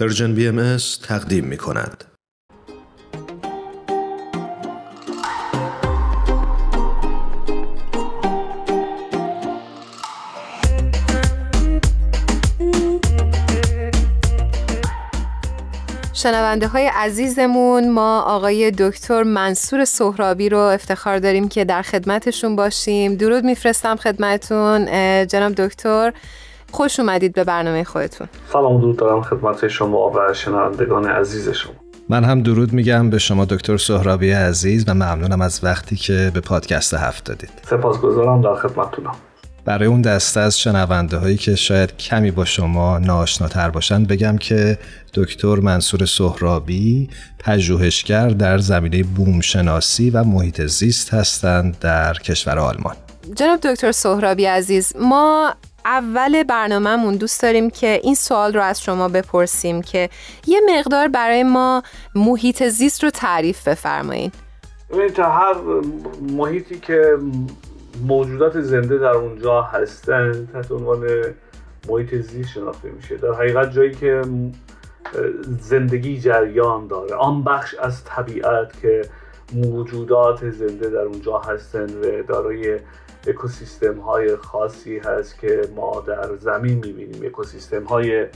پرژن بی ام تقدیم می کند. شنونده های عزیزمون ما آقای دکتر منصور سهرابی رو افتخار داریم که در خدمتشون باشیم درود میفرستم خدمتون جناب دکتر خوش اومدید به برنامه خودتون. سلام درود دارم خدمت شما و شنوندگان عزیز شما. من هم درود میگم به شما دکتر سهرابی عزیز و ممنونم از وقتی که به پادکست هفت دادید. سپاسگزارم در خدمتتونم. برای اون دسته از شنونده هایی که شاید کمی با شما ناشناتر باشن بگم که دکتر منصور سهرابی پژوهشگر در زمینه بومشناسی و محیط زیست هستند در کشور آلمان. جناب دکتر سهرابی عزیز ما اول برنامهمون دوست داریم که این سوال رو از شما بپرسیم که یه مقدار برای ما محیط زیست رو تعریف بفرمایید تا هر محیطی که موجودات زنده در اونجا هستند تحت عنوان محیط زیست شناخته میشه. در حقیقت جایی که زندگی جریان داره آن بخش از طبیعت که موجودات زنده در اونجا هستند و دارای اکوسیستم های خاصی هست که ما در زمین می‌بینیم. اکوسیستم های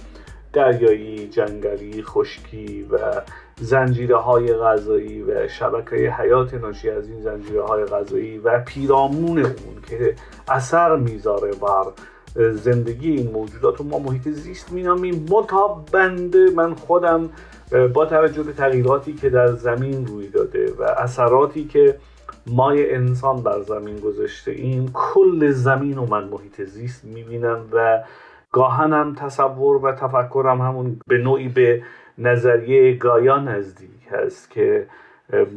دریایی، جنگلی، خشکی و زنجیره های غذایی و شبکه حیات ناشی از این زنجیره های غذایی و پیرامون اون که اثر می‌ذاره بر زندگی این موجودات. و ما محیط زیست مینامیم. بنده من خودم با توجه به تغییراتی که در زمین روی داده و اثراتی که مای انسان بر زمین گذاشته این کل زمین و من محیط زیست می‌بینم و گاهنم تصور و تفکرم همون به نوعی به نظریه گایا نزدیک هست که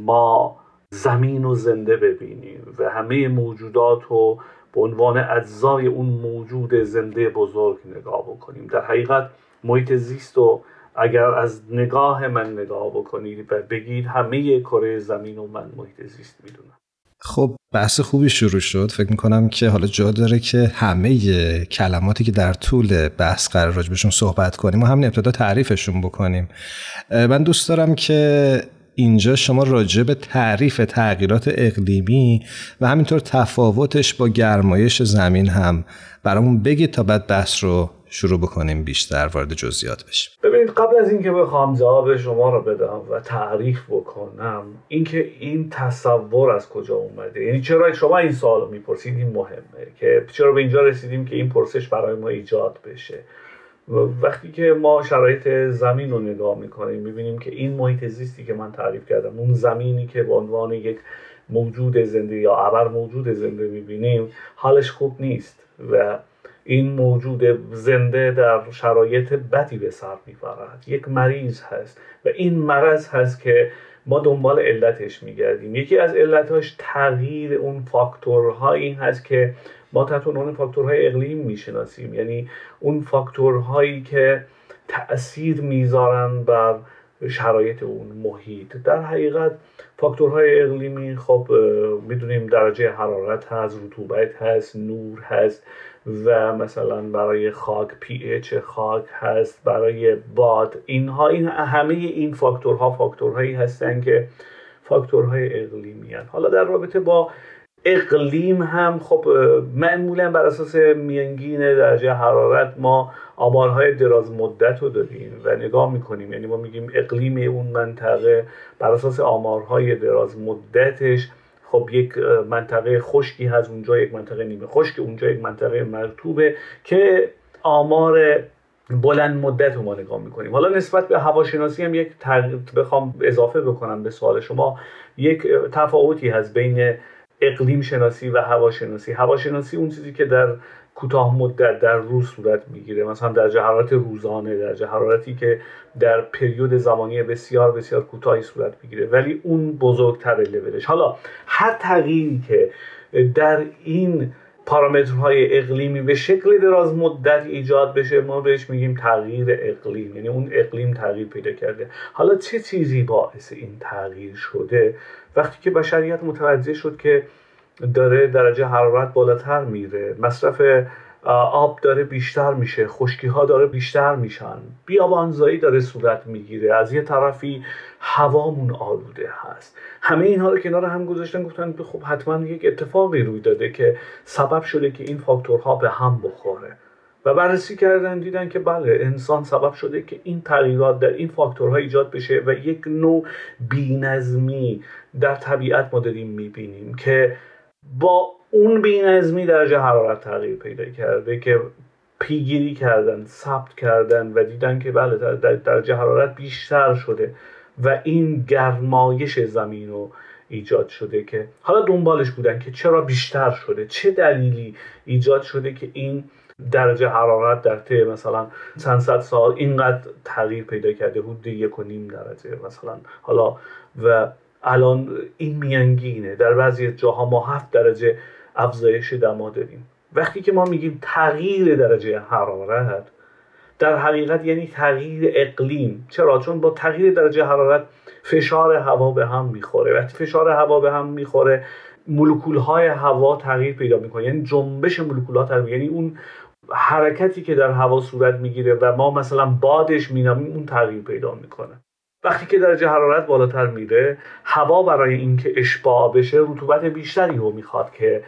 ما زمین و زنده ببینیم و همه موجودات رو به عنوان اجزای اون موجود زنده بزرگ نگاه بکنیم. در حقیقت محیط زیست و اگر از نگاه من نگاه بکنید و بگید همه کره زمین و من محیط زیست می‌دونم. خب بحث خوبی شروع شد. فکر می‌کنم که حالا جا داره که همه کلماتی که در طول بحث قرار راجبشون صحبت کنیم و همین ابتدا تعریفشون بکنیم. من دوست دارم که اینجا شما راجع به تعریف تغییرات اقلیمی و همینطور تفاوتش با گرمایش زمین هم برامون بگید تا بعد بحث رو شروع بکنیم بیشتر وارد جزئیات بشیم. ببینید قبل از اینکه بخوام جواب شما رو بدم و تعریف بکنم اینکه این تصور از کجا اومده؟ یعنی چرا شما این سوال رو می‌پرسید؟ این مهمه که چرا به اینجا رسیدیم که این پرسش برای ما ایجاد بشه؟ وقتی که ما شرایط زمین رو نگاه می‌کنیم می‌بینیم که این محیط زیستی که من تعریف کردم اون زمینی که به عنوان یک موجود زنده یا ابر موجود زنده می‌بینیم حالش خوب نیست و این موجود زنده در شرایط بدی به سر می‌برد. یک مریض هست و این مرض هست که ما دنبال علتش میگردیم. یکی از علتهاش تغییر اون فاکتورها این هست که ما تحت عنوان فاکتورهای اقلیم می‌شناسیم. یعنی اون فاکتورهایی که تاثیر می‌ذارن بر شرایط اون محیط در حقیقت فاکتورهای اقلیمی خب می‌دونیم درجه حرارت هست رطوبت هست نور هست و مثلا برای خاک پی اچ خاک هست برای باد اینها این همه این فاکتورها فاکتورهایی هستند که فاکتورهای اقلیمی هستند. حالا در رابطه با اقلیم هم خب معمولا بر اساس میانگین درجه حرارت ما آمارهای دراز مدت رو داریم و نگاه می‌کنیم. یعنی ما میگیم اقلیم اون منطقه بر اساس آمارهای دراز مدتش خب یک منطقه خشکی هست. اونجا یک منطقه نیمه خشک اونجا یک منطقه مرتوبه که آمار بلند مدت رو ما نگاه می‌کنیم. حالا نسبت به هواشناسی هم یک بخوام اضافه بکنم به سوال شما. یک تفاوتی هست بین اقلیم شناسی و هواشناسی. هواشناسی اون چیزی که در کوتاه مدت در روز صورت می‌گیره. مثلا درجه حرارت روزانه درجه حرارتی که در پریود زمانی بسیار بسیار کوتاهی صورت می‌گیره. ولی اون بزرگتر لولش حالا هر تغییری که در این پارامترهای اقلیمی به شکل دراز مدت ایجاد بشه ما بهش میگیم تغییر اقلیم. یعنی اون اقلیم تغییر پیدا کرده. حالا چه چیزی باعث این تغییر شده؟ وقتی که بشریت متوجه شد که داره درجه حرارت بالاتر میره مصرف آب داره بیشتر میشه خشکی ها داره بیشتر میشن بیابانزایی داره صورت می‌گیره از یه طرفی هوامون آلوده هست. همه اینها رو کنار هم گذاشتن گفتن خب حتما یک اتفاقی روی داده که سبب شده که این فاکتورها به هم بخوره. و بررسی کردن دیدن که بله انسان سبب شده که این تغییرات در این فاکتورها ایجاد بشه و یک نوع بینظمی در طبیعت ما داریم می‌بینیم که با اون بینظمی درجه حرارت تغییر پیدا کرده که پیگیری کردن ثبت کردن و دیدن که بله در درجه حرارت بیشتر شده و این گرمایش زمین رو ایجاد شده که حالا دنبالش بودن که چرا بیشتر شده چه دلیلی ایجاد شده که این درجه حرارت در طی مثلا چند صد سال اینقدر تغییر پیدا کرده حدود یک و نیم درجه مثلا. حالا و الان این میانگینه. در بعضی جاها ما هفت درجه افزایش دما داریم. وقتی که ما میگیم تغییر درجه حرارت در حقیقت یعنی تغییر اقلیم. چرا؟ چون با تغییر درجه حرارت فشار هوا به هم می‌خوره. وقتی فشار هوا به هم می‌خوره مولکول های هوا تغییر پیدا می‌کنه. یعنی جنبش مولکول ها تغییر یعنی اون حرکتی که در هوا صورت می‌گیره و ما مثلا بادش مینامیم اون تغییر پیدا می‌کنه. وقتی که درجه حرارت بالاتر میره هوا برای اینکه اشباع بشه رطوبت بیشتری رو می‌خواد که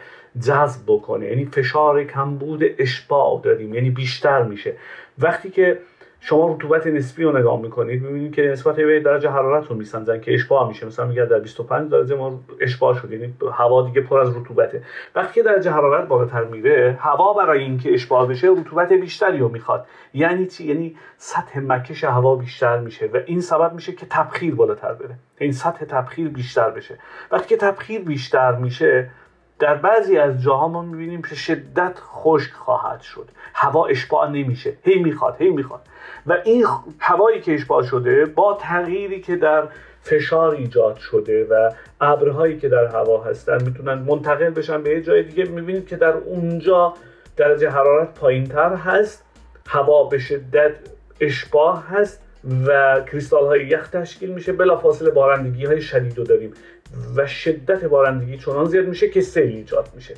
جذب بکنه. یعنی فشار کمبود اشباع داریم یعنی بیشتر میشه. وقتی که شما رطوبت نسبی رو نگاه می‌کنید می‌بینید که نسبت به درجه حرارت رو میسنجن که اشباع میشه. مثلا میگه در 25 درجه ما اشباع شد یعنی هوا دیگه پر از رطوبته. وقتی که درجه حرارت بالاتر میره هوا برای اینکه اشباع بشه رطوبت بیشتری رو می‌خواد. یعنی چی؟ یعنی سطح مکش هوا بیشتر میشه و این سبب میشه که تبخیر بالاتر بره. این سطح تبخیر بیشتر بشه. وقتی که تبخیر بیشتر میشه در بعضی از جاها ما می‌بینیم که شدت خشک خواهد شد. هوا اشباع نمیشه. هی می‌خواد هی می‌خواد. و این هوایی که اشباع شده با تغییری که در فشار ایجاد شده و ابرهایی که در هوا هستن می‌تونن منتقل بشن به یه جای دیگه. می‌بینید که در اونجا درجه حرارت پایین تر هست. هوا به شدت اشباع هست. و کریستال های یخ تشکیل میشه بلافاصله بارندگی های شدید رو داریم. و شدت بارندگی چنان زیاد میشه که سیل ایجاد میشه.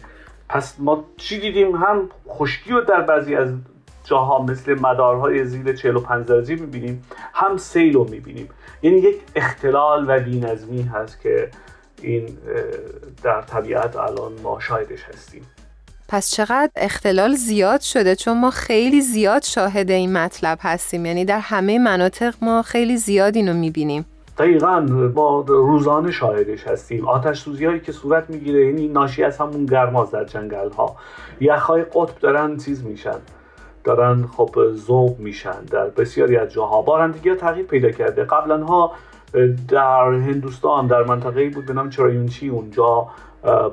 پس ما چی دیدیم؟ هم خشکی رو در بعضی از جاها مثل مدارهای زیر 45 درجه می‌بینیم هم سیل رو می‌بینیم. یعنی یک اختلال و بینظمی هست که این در طبیعت الان ما شاهدش هستیم. پس چقدر اختلال زیاد شده؟ چون ما خیلی زیاد شاهد این مطلب هستیم. یعنی در همه مناطق ما خیلی زیاد اینو می‌بینیم. دقیقا ما روزانه شاهدش هستیم. آتش سوزی هایی که صورت می‌گیره یعنی ناشی از همون گرماز در جنگل ها یخهای قطب دارن چیز میشن. دارن خب ذوب میشن در بسیاری از جاها. بارندگی ها تغییر پیدا کرده. قبلا ها در هندوستان در منطقه بود به نام چرایونچی اونجا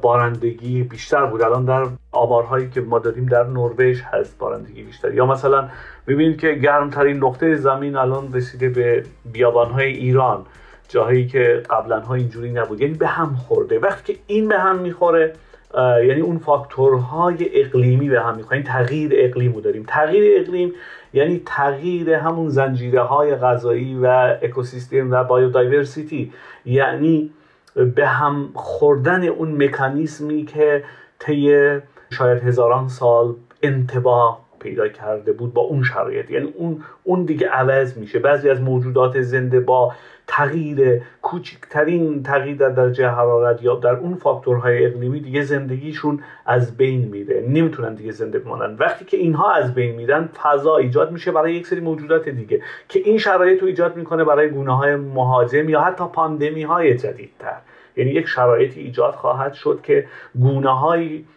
بارندگی بیشتر بود. الان در آمارهایی که ما داریم در نروژ هست بارندگی بیشتر. یا مثلا می‌بینید که گرمترین نقطه زمین الان رسیده به بیابانهای ایران جاهایی که قبلا ها اینجوری نبود. یعنی به هم خورده. وقتی که این به هم می‌خوره یعنی اون فاکتورهای اقلیمی به هم می‌خوره. تغییر اقلیم رو داریم. تغییر اقلیم یعنی تغییر همون زنجیره های غذایی و اکوسیستم و بایودایورسیتی. یعنی به هم خوردن اون مکانیزمی که طی شاید هزاران سال انتباه پیدا کرده بود با اون شرایط. یعنی اون اون دیگه عوض میشه. بعضی از موجودات زنده با تغییر کوچکترین تغییر در درجه حرارت یا در اون فاکتورهای اقلیمی دیگه زندگیشون از بین میره. نمی‌تونن دیگه زنده بمانن. وقتی که اینها از بین میرن فضا ایجاد میشه برای یک سری موجودات دیگه که این شرایط رو ایجاد می‌کنه برای گونه های مهاجم یا حتی پاندمی های جدیدتر. یعنی یک شرایطی ایجاد خواهد شد که گونه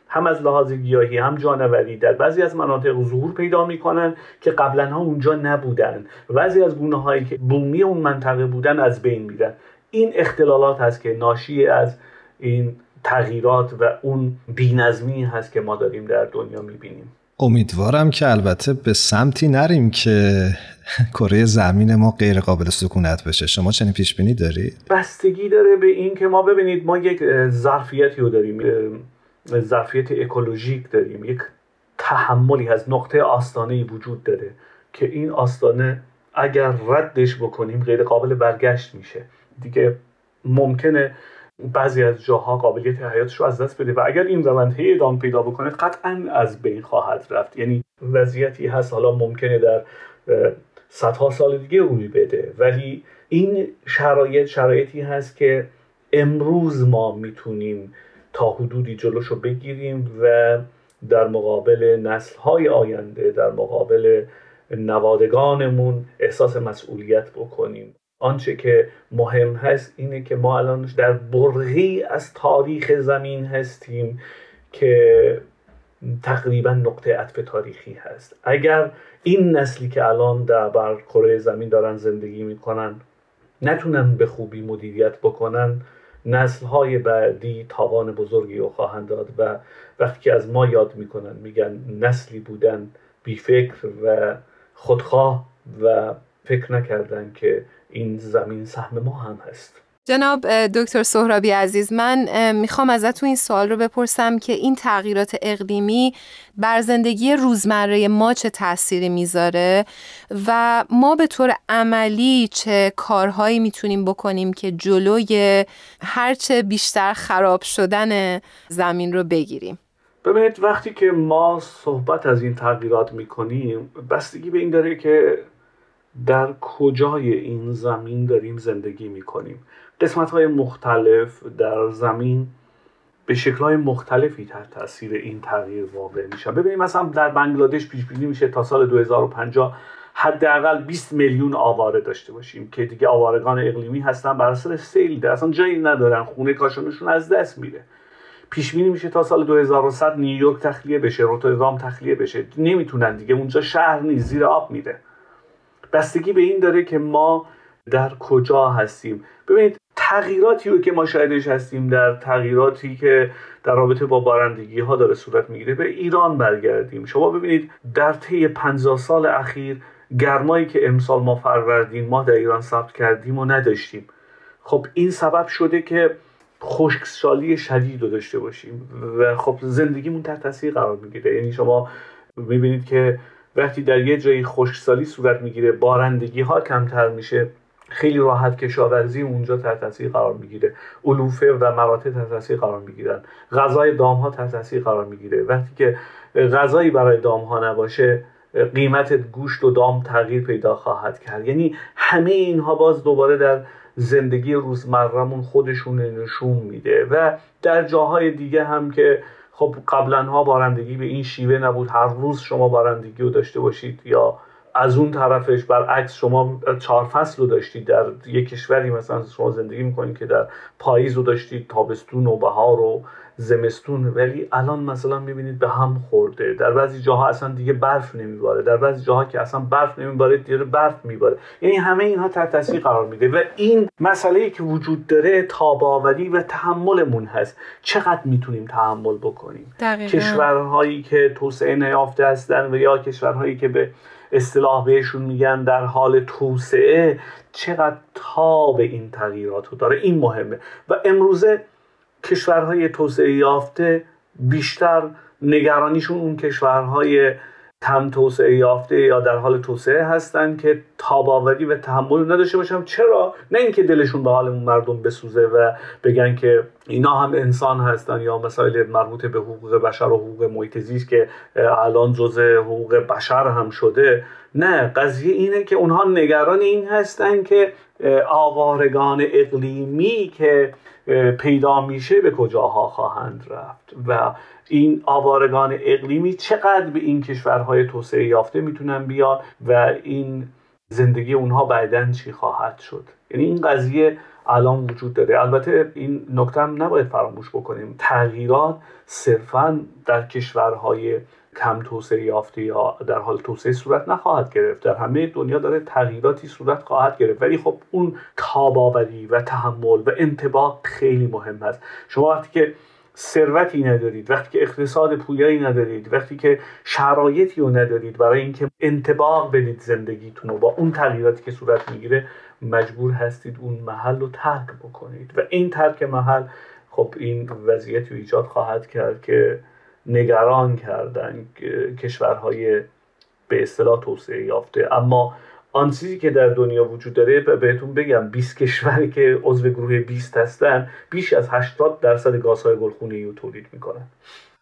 هم از لحاظ گیاهی هم جانوری در بعضی از مناطق ظهور پیدا می‌کنن که قبلا ها اونجا نبودن بعضی از گونه هایی که بومی اون منطقه بودن از بین میرن. این اختلالات هست که ناشی از این تغییرات و اون بینظمی هست که ما داریم در دنیا می‌بینیم. امیدوارم که البته به سمتی نریم که کره زمین ما غیر قابل سکونت بشه. شما چنین پیش بینی دارید بستگی داره به این که ما ببینید ما یک ظرفیتی رو داریم ظرفیت اکولوژیک داریم یک تحملی از نقطه آستانه وجود داره که این آستانه اگر ردش بکنیم غیر قابل برگشت میشه. دیگه ممکنه بعضی از جاها قابلیت حیاتش رو از دست بده و اگر این روند هی ادامه پیدا بکنه قطعا از بین خواهد رفت. یعنی وضعیتی هست حالا ممکنه در صدها سال دیگه روی بده. ولی این شرایط شرایطی هست که امروز ما می‌تونیم تا حدودی جلوشو بگیریم و در مقابل نسلهای آینده در مقابل نوادگانمون احساس مسئولیت بکنیم. آنچه که مهم هست اینه که ما الان در برهی از تاریخ زمین هستیم که تقریبا نقطه عطف تاریخی هست. اگر این نسلی که الان در بر کره زمین دارن زندگی می‌کنن نتونن به خوبی مدیریت بکنن نسل های بعدی تاوان بزرگی رو خواهند داد و وقتی که از ما یاد می‌کنن میگن نسلی بودن بیفکر و خودخواه و فکر نکردن که این زمین سهم ما هم هست. جناب دکتر سهرابی عزیز من می‌خوام ازتون این سوال رو بپرسم که این تغییرات اقلیمی بر زندگی روزمره ما چه تأثیری می‌ذاره و ما به طور عملی چه کارهایی می‌تونیم بکنیم که جلوی هرچه بیشتر خراب شدن زمین رو بگیریم؟ ببینید وقتی که ما صحبت از این تغییرات می‌کنیم بستگی به این داره که در کجای این زمین داریم زندگی می‌کنیم؟ قسمت های مختلف در زمین به شکل های مختلفی تحت تاثیر این تغییر واقع میشن. ببینید مثلا در بنگلادش پیش بینی میشه تا سال 2050 حداقل 20 میلیون آواره داشته باشیم که دیگه آوارگان اقلیمی هستن بر اثر سیل ده. اصلا جایی ندارن خونه کاشانشون از دست میره. پیش بینی میشه تا سال 2100 نیویورک تخلیه بشه روتردام تخلیه بشه. نمی‌تونن دیگه اونجا شهر نیست زیر آب میره. بستگی به این داره که ما در کجا هستیم. ببینید تغییراتی رو که ما شاهدش هستیم در تغییراتی که در رابطه با بارندگی ها داره صورت می‌گیره به ایران برگردیم. شما ببینید در طی 50 سال اخیر گرمایی که امسال ما فروردین ما در ایران ثبت کردیم و نداشتیم. خب این سبب شده که خشکسالی شدید رو داشته باشیم و خب زندگیمون تحت تاثیر قرار می‌گیره. یعنی شما می‌بینید که وقتی در یه جایی خشکسالی صورت می‌گیره بارندگی ها کمتر میشه خیلی راحت کشاورزی اونجا تحت تاثیر قرار می‌گیره. علوفه و مراتع تحت تاثیر قرار می‌گیرن. غذای دام ها تحت تاثیر قرار می‌گیره. وقتی که غذایی برای دام ها نباشه قیمت گوشت و دام تغییر پیدا خواهد کرد. یعنی همه اینها باز دوباره در زندگی روزمرهمون خودشون نشون میده. و در جاهای دیگه هم که خب قبلا ها بارندگی به این شیوه نبود. هر روز شما بارندگی رو داشته باشید یا از اون طرفش برعکس شما چهار فصل رو داشتید در یک کشوری مثلا شما زندگی می‌کنید که در پاییز رو داشتید تابستون و بهار و زمستون. ولی الان مثلا می‌بینید به هم خورده. در بعضی جاها اصلا دیگه برف نمیباره. در بعضی جاها که اصلا برف نمیباره دیگه برف میباره. یعنی همه اینها تحت تاثیر قرار میده. و این مسئله ای که وجود داره تاباوری و تحملمون هست. چقدر می‌تونیم تحمل بکنیم؟ کشورهایی که توسعه نیافته هستن و یا کشورهایی که به اصطلاح بهشون میگن در حال توسعه چقدر تاب این تغییرات رو داره. این مهمه. و امروزه کشورهای توسعه یافته بیشتر نگرانیشون اون کشورهای کم توسعه یافته یا در حال توسعه هستند که تاباوری و تحمل نداشته باشم. چرا؟ نه اینکه دلشون به حال مردم بسوزه و بگن که اینا هم انسان هستن یا مسائل مربوط به حقوق بشر و حقوق محیط زیست که الان جزء حقوق بشر هم شده. نه قضیه اینه که اونها نگران این هستن که آوارگان اقلیمی که پیدا میشه به کجاها خواهند رفت و این آوارگان اقلیمی چقدر به این کشورهای توسعه یافته می‌تونن بیان و این زندگی اونها بعدا چی خواهد شد؟ یعنی این قضیه الان وجود داره. البته این نکته هم نباید فراموش بکنیم. تغییرات صرفا در کشورهای کم توسعه یافته یا در حال توسعه صورت نخواهد گرفت. در همه دنیا داره تغییراتی صورت خواهد گرفت. ولی خب اون تاباوری و تحمل و انتباه خیلی مهم است. شما وقتی که ثروتی ندارید وقتی که اقتصاد پویایی ندارید وقتی که شرایطی رو ندارید برای اینکه انتباه بدید زندگیتون رو با اون تغییراتی که صورت می‌گیره مجبور هستید اون محل رو ترک بکنید. و این ترک محل خب این وضعیتی ایجاد خواهد کرد که نگران کردن کشورهای به اصطلاح توسعه یافته. اما آن چیزی که در دنیا وجود داره بهتون بگم 20 کشوری که عضو گروه 20 هستن بیش از 80 درصد گازهای گلخونه رو تولید می‌کنن.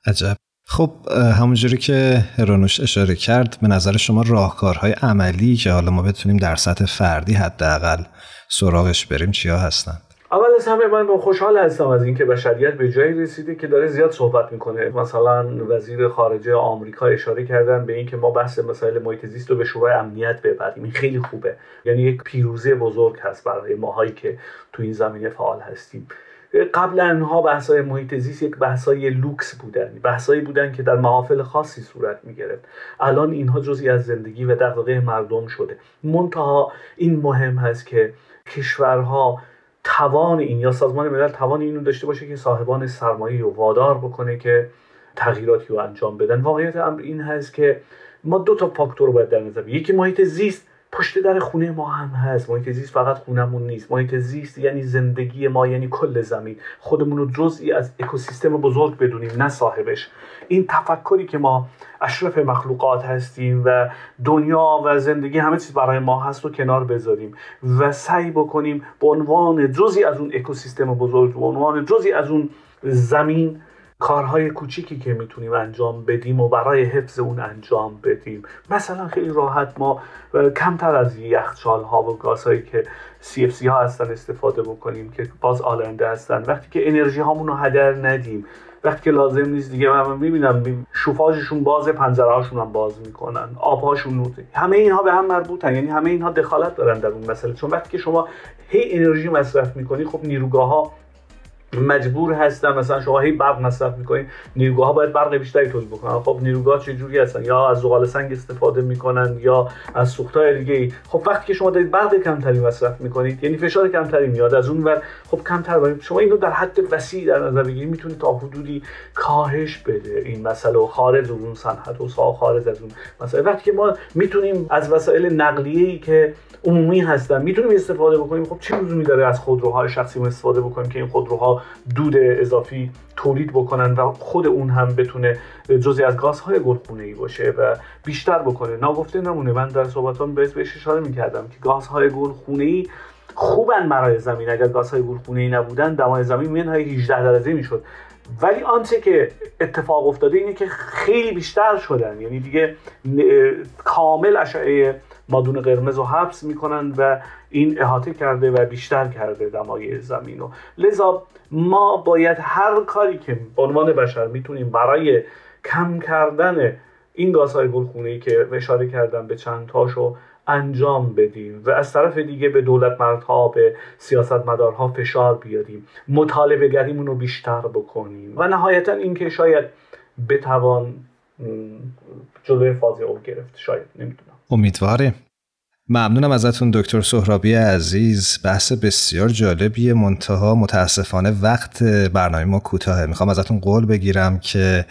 عجب. خب همونجوری که هرانوش اشاره کرد به نظر شما راهکارهای عملی که حالا ما بتونیم در سطح فردی حداقل سراغش بریم چیا هستن؟ اول از همه من خوشحال هستم از اینکه بشریت به جایی رسیده که داره زیاد صحبت می‌کنه. مثلا وزیر خارجه آمریکا اشاره کردن به اینکه ما بحث مسائل محیط زیست رو به شورای امنیت ببریم. این خیلی خوبه. یعنی یک پیروزی بزرگ هست برای ماهایی که تو این زمینه فعال هستیم. قبل انها بحث‌های محیط زیست یک بحث‌های لوکس بودن. بحث‌هایی بودن که در محافل خاصی صورت می‌گرفت. الان اینها جزئی از زندگی و دغدغه مردم شده. منتها این مهم هست که کشورها توان این یا سازمان ملل توان اینو داشته باشه که صاحبان سرمایه رو وادار بکنه که تغییراتی رو انجام بدن. واقعیت امر این هست که ما دو تا فاکتور رو باید در نظر یکی محیط زیست پشت در خونه ما هم هست. محیط زیست فقط خونمون نیست. محیط زیست یعنی زندگی ما یعنی کل زمین. خودمون رو جزئی از اکوسیستم بزرگ بدونیم نه صاحبش. این تفکری که ما اشرف مخلوقات هستیم و دنیا و زندگی همه چیز برای ما هست رو کنار بذاریم و سعی بکنیم به عنوان جزئی از اون اکوسیستم بزرگ به عنوان جزئی از اون زمین کارهای کوچیکی که می‌تونیم انجام بدیم و برای حفظ اون انجام بدیم. مثلا خیلی راحت ما کمتر از یخچال ها و گازهایی که CFC ها هستن استفاده بکنیم که باز آلنده هستن. وقتی که انرژی هامون رو هدر ندیم وقتی که لازم نیست دیگه من می‌بینم شوفاژشون باز پنجره هاشون هم باز می‌کنن آبهاشون همه اینها به هم مربوطن یعنی همه اینها دخالت دارن در اون مسئله. چون وقتی که شما هی انرژی مصرف می‌کنی خب نیروگاه ها مجبور هستن مثلا شما هی برق مصرف می‌کنین نیروگاه ها باید برق بیشتری تولید بکنن. خب نیروگاه چه جوری هستن؟ یا از زغال سنگ استفاده می‌کنن یا از سوختهای دیگه ای خب وقتی که شما دارید برق کمتری مصرف می‌کنید یعنی فشار کمتری میاد از اون ور خب کمتر باید. شما اینو در حد وسیع در نظر بگیرید می‌تونید تا حدودی کاهش بده این مسئله خارج اون صنعت و خارج از اون مسئله. وقتی که ما می‌تونیم از وسایل نقلیه ای که عمومی هستن می‌تونیم استفاده بکنیم خب چه لزومی داره از خودروهای شخصی استفاده بکنیم که این خودروها دود اضافی تولید بکنن و خود اون هم بتونه جزی از گازهای گلخونه ای باشه و بیشتر بکنه. ناگفته نمونه. من در صحبتام بهش بهش اشاره می‌کردم که گازهای گلخونه ای خوبن برای زمین. اگر گازهای گلخونه ای نبودن دمای زمین منهای 18 درجه می‌شد. ولی آنچه که اتفاق افتاده اینه که خیلی بیشتر شدن. یعنی دیگه کامل اشعه مادون قرمز رو حبس می‌کنن و این احاطه کرده و بیشتر کرده دمای زمین رو. لذا ما باید هر کاری که به عنوان بشر می‌تونیم برای کم کردن این گازهای گلخونه که اشاره کردم به چند تاشو انجام بدیم و از طرف دیگه به دولت مردها به سیاست مدارها فشار بیاریم. مطالبه گریمون رو بیشتر بکنیم. و نهایتا اینکه شاید بتوان جلوی فاز او گرفت. شاید نمی‌دونم. امیدواریم. ممنونم ازتون دکتر سهرابی عزیز. بحث بسیار جالبیه. منتها متاسفانه وقت برنامه ما کوتاهه. می‌خوام ازتون قول بگیرم که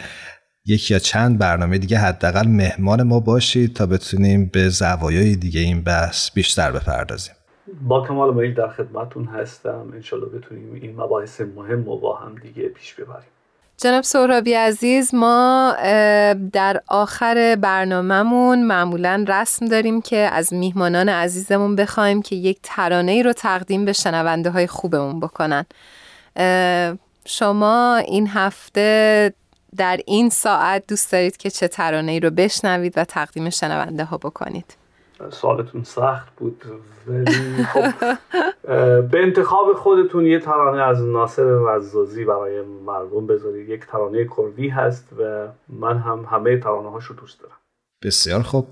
یکی یا چند برنامه دیگه حداقل مهمان ما باشید تا بتونیم به زوایای دیگه این بحث بیشتر بپردازیم. با کمال میل در خدمتون هستم. انشالله بتونیم این مباحث مهم رو با هم دیگه پیش ببریم. جناب سهرابی عزیز ما در آخر برنامهمون معمولا رسم داریم که از میهمانان عزیزمون بخوایم که یک ترانه ای رو تقدیم به شنونده های خوبمون بکنن. شما این هفته در این ساعت دوست دارید که چه ترانه ای رو بشنوید و تقدیم شنونده ها بکنید. سوالتون سخت بود ولی خب به انتخاب خودتون یه ترانه از ناصر وزازی برای مردم بذارید. یک ترانه کردی هست و من هم همه ترانه هاشو دوست دارم. بسیار خوب.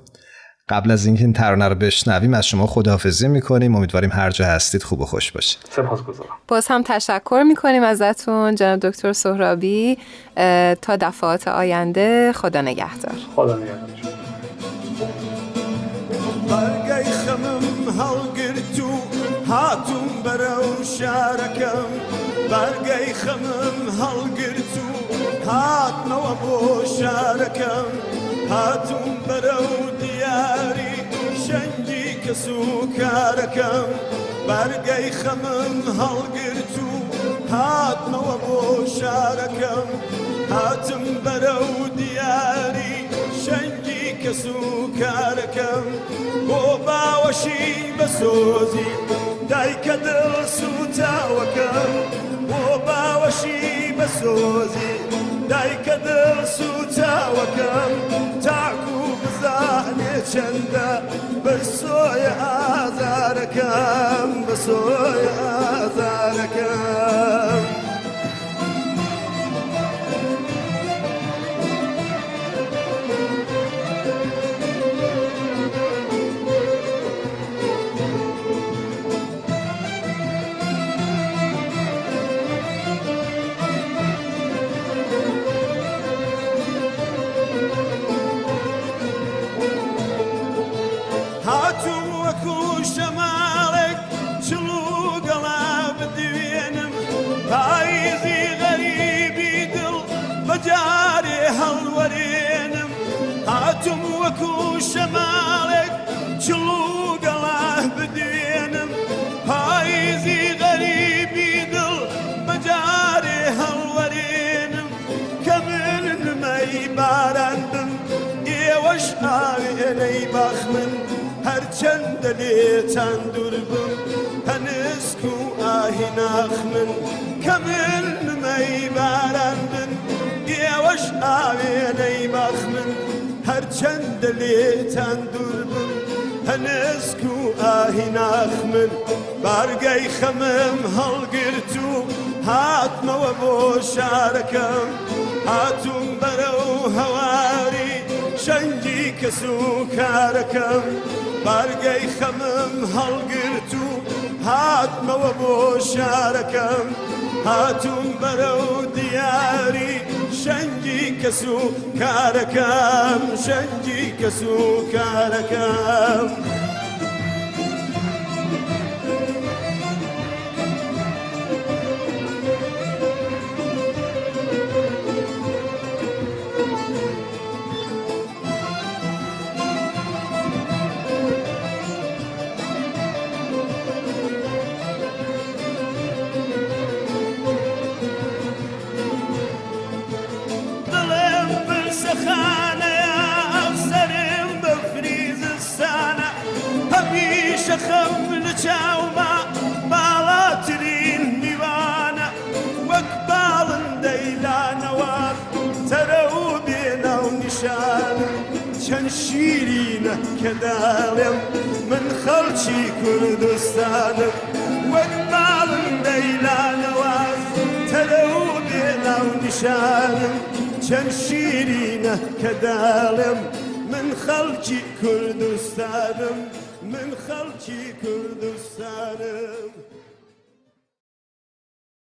قبل از اینکه این ترانه رو بشنویم از شما خداحافظی می‌کنیم. امیدواریم هر جا هستید خوب و خوش باشید. سپاسگزارم. باز هم تشکر می‌کنیم ازتون جناب دکتر سهرابی. تا دفعات آینده خدا نگهدار. خدا نگهدار. بەرگەی خەمم هەڵگرت و هاتووم بەرە و شارەکەم. بەرگەی خەمم هەڵگرت و هاتمەوە بۆ شارەکەم. هاتووم بەرە و دیاری شەنگی کەس و کارەکەم. بەرگەی خەمم هەڵگرت و هاتمەوە بۆ شارەکەم. هاتم بەرە و دیاری کە سوکارەکەم بۆ باوەشی بە سۆزی دایکە دڵ سوتاوەکەم. بۆ باوەشی بە سۆزی دایکە دڵ سوتاوەکەم. تاکو بزانێ چەندە بە سۆیە ئازارەکەم. بە سۆیە دلی چندور بم هنس کو آهی نخمن کمل نمی باران بن دیوش آوی نی بخمن هر چند دلی چندور بم هنس کو آهی نخمن بارگەی خەمم هەڵگرت و هاتمەوە بۆ شارەکەم. هاتوم بەرە و هەواری شەنگی کەس و کارەکەم. بارگەی خەمم هەڵگرت و هاتمەوە بۆ شارەکەم هاتوم بەرە و دیاری شەنگی کەس و کارەکەم شەنگی کەس و کارەکەم. پرسەخانەیە ئەو سەرم بە فریزستانە هەمیشە خەم لە چاومە باڵاترین میوانە. وەک باڵندەی لانەوە تەرە و بێنە و نیشانە. چەند شیرینە کە داڵێم من خەڵکی کوردستانم وەک باڵندەی لانەواز تەرە و بێنە و نیشانم كان شيرينه كدالم من خلقي كردستانم من خلقي كردستانم.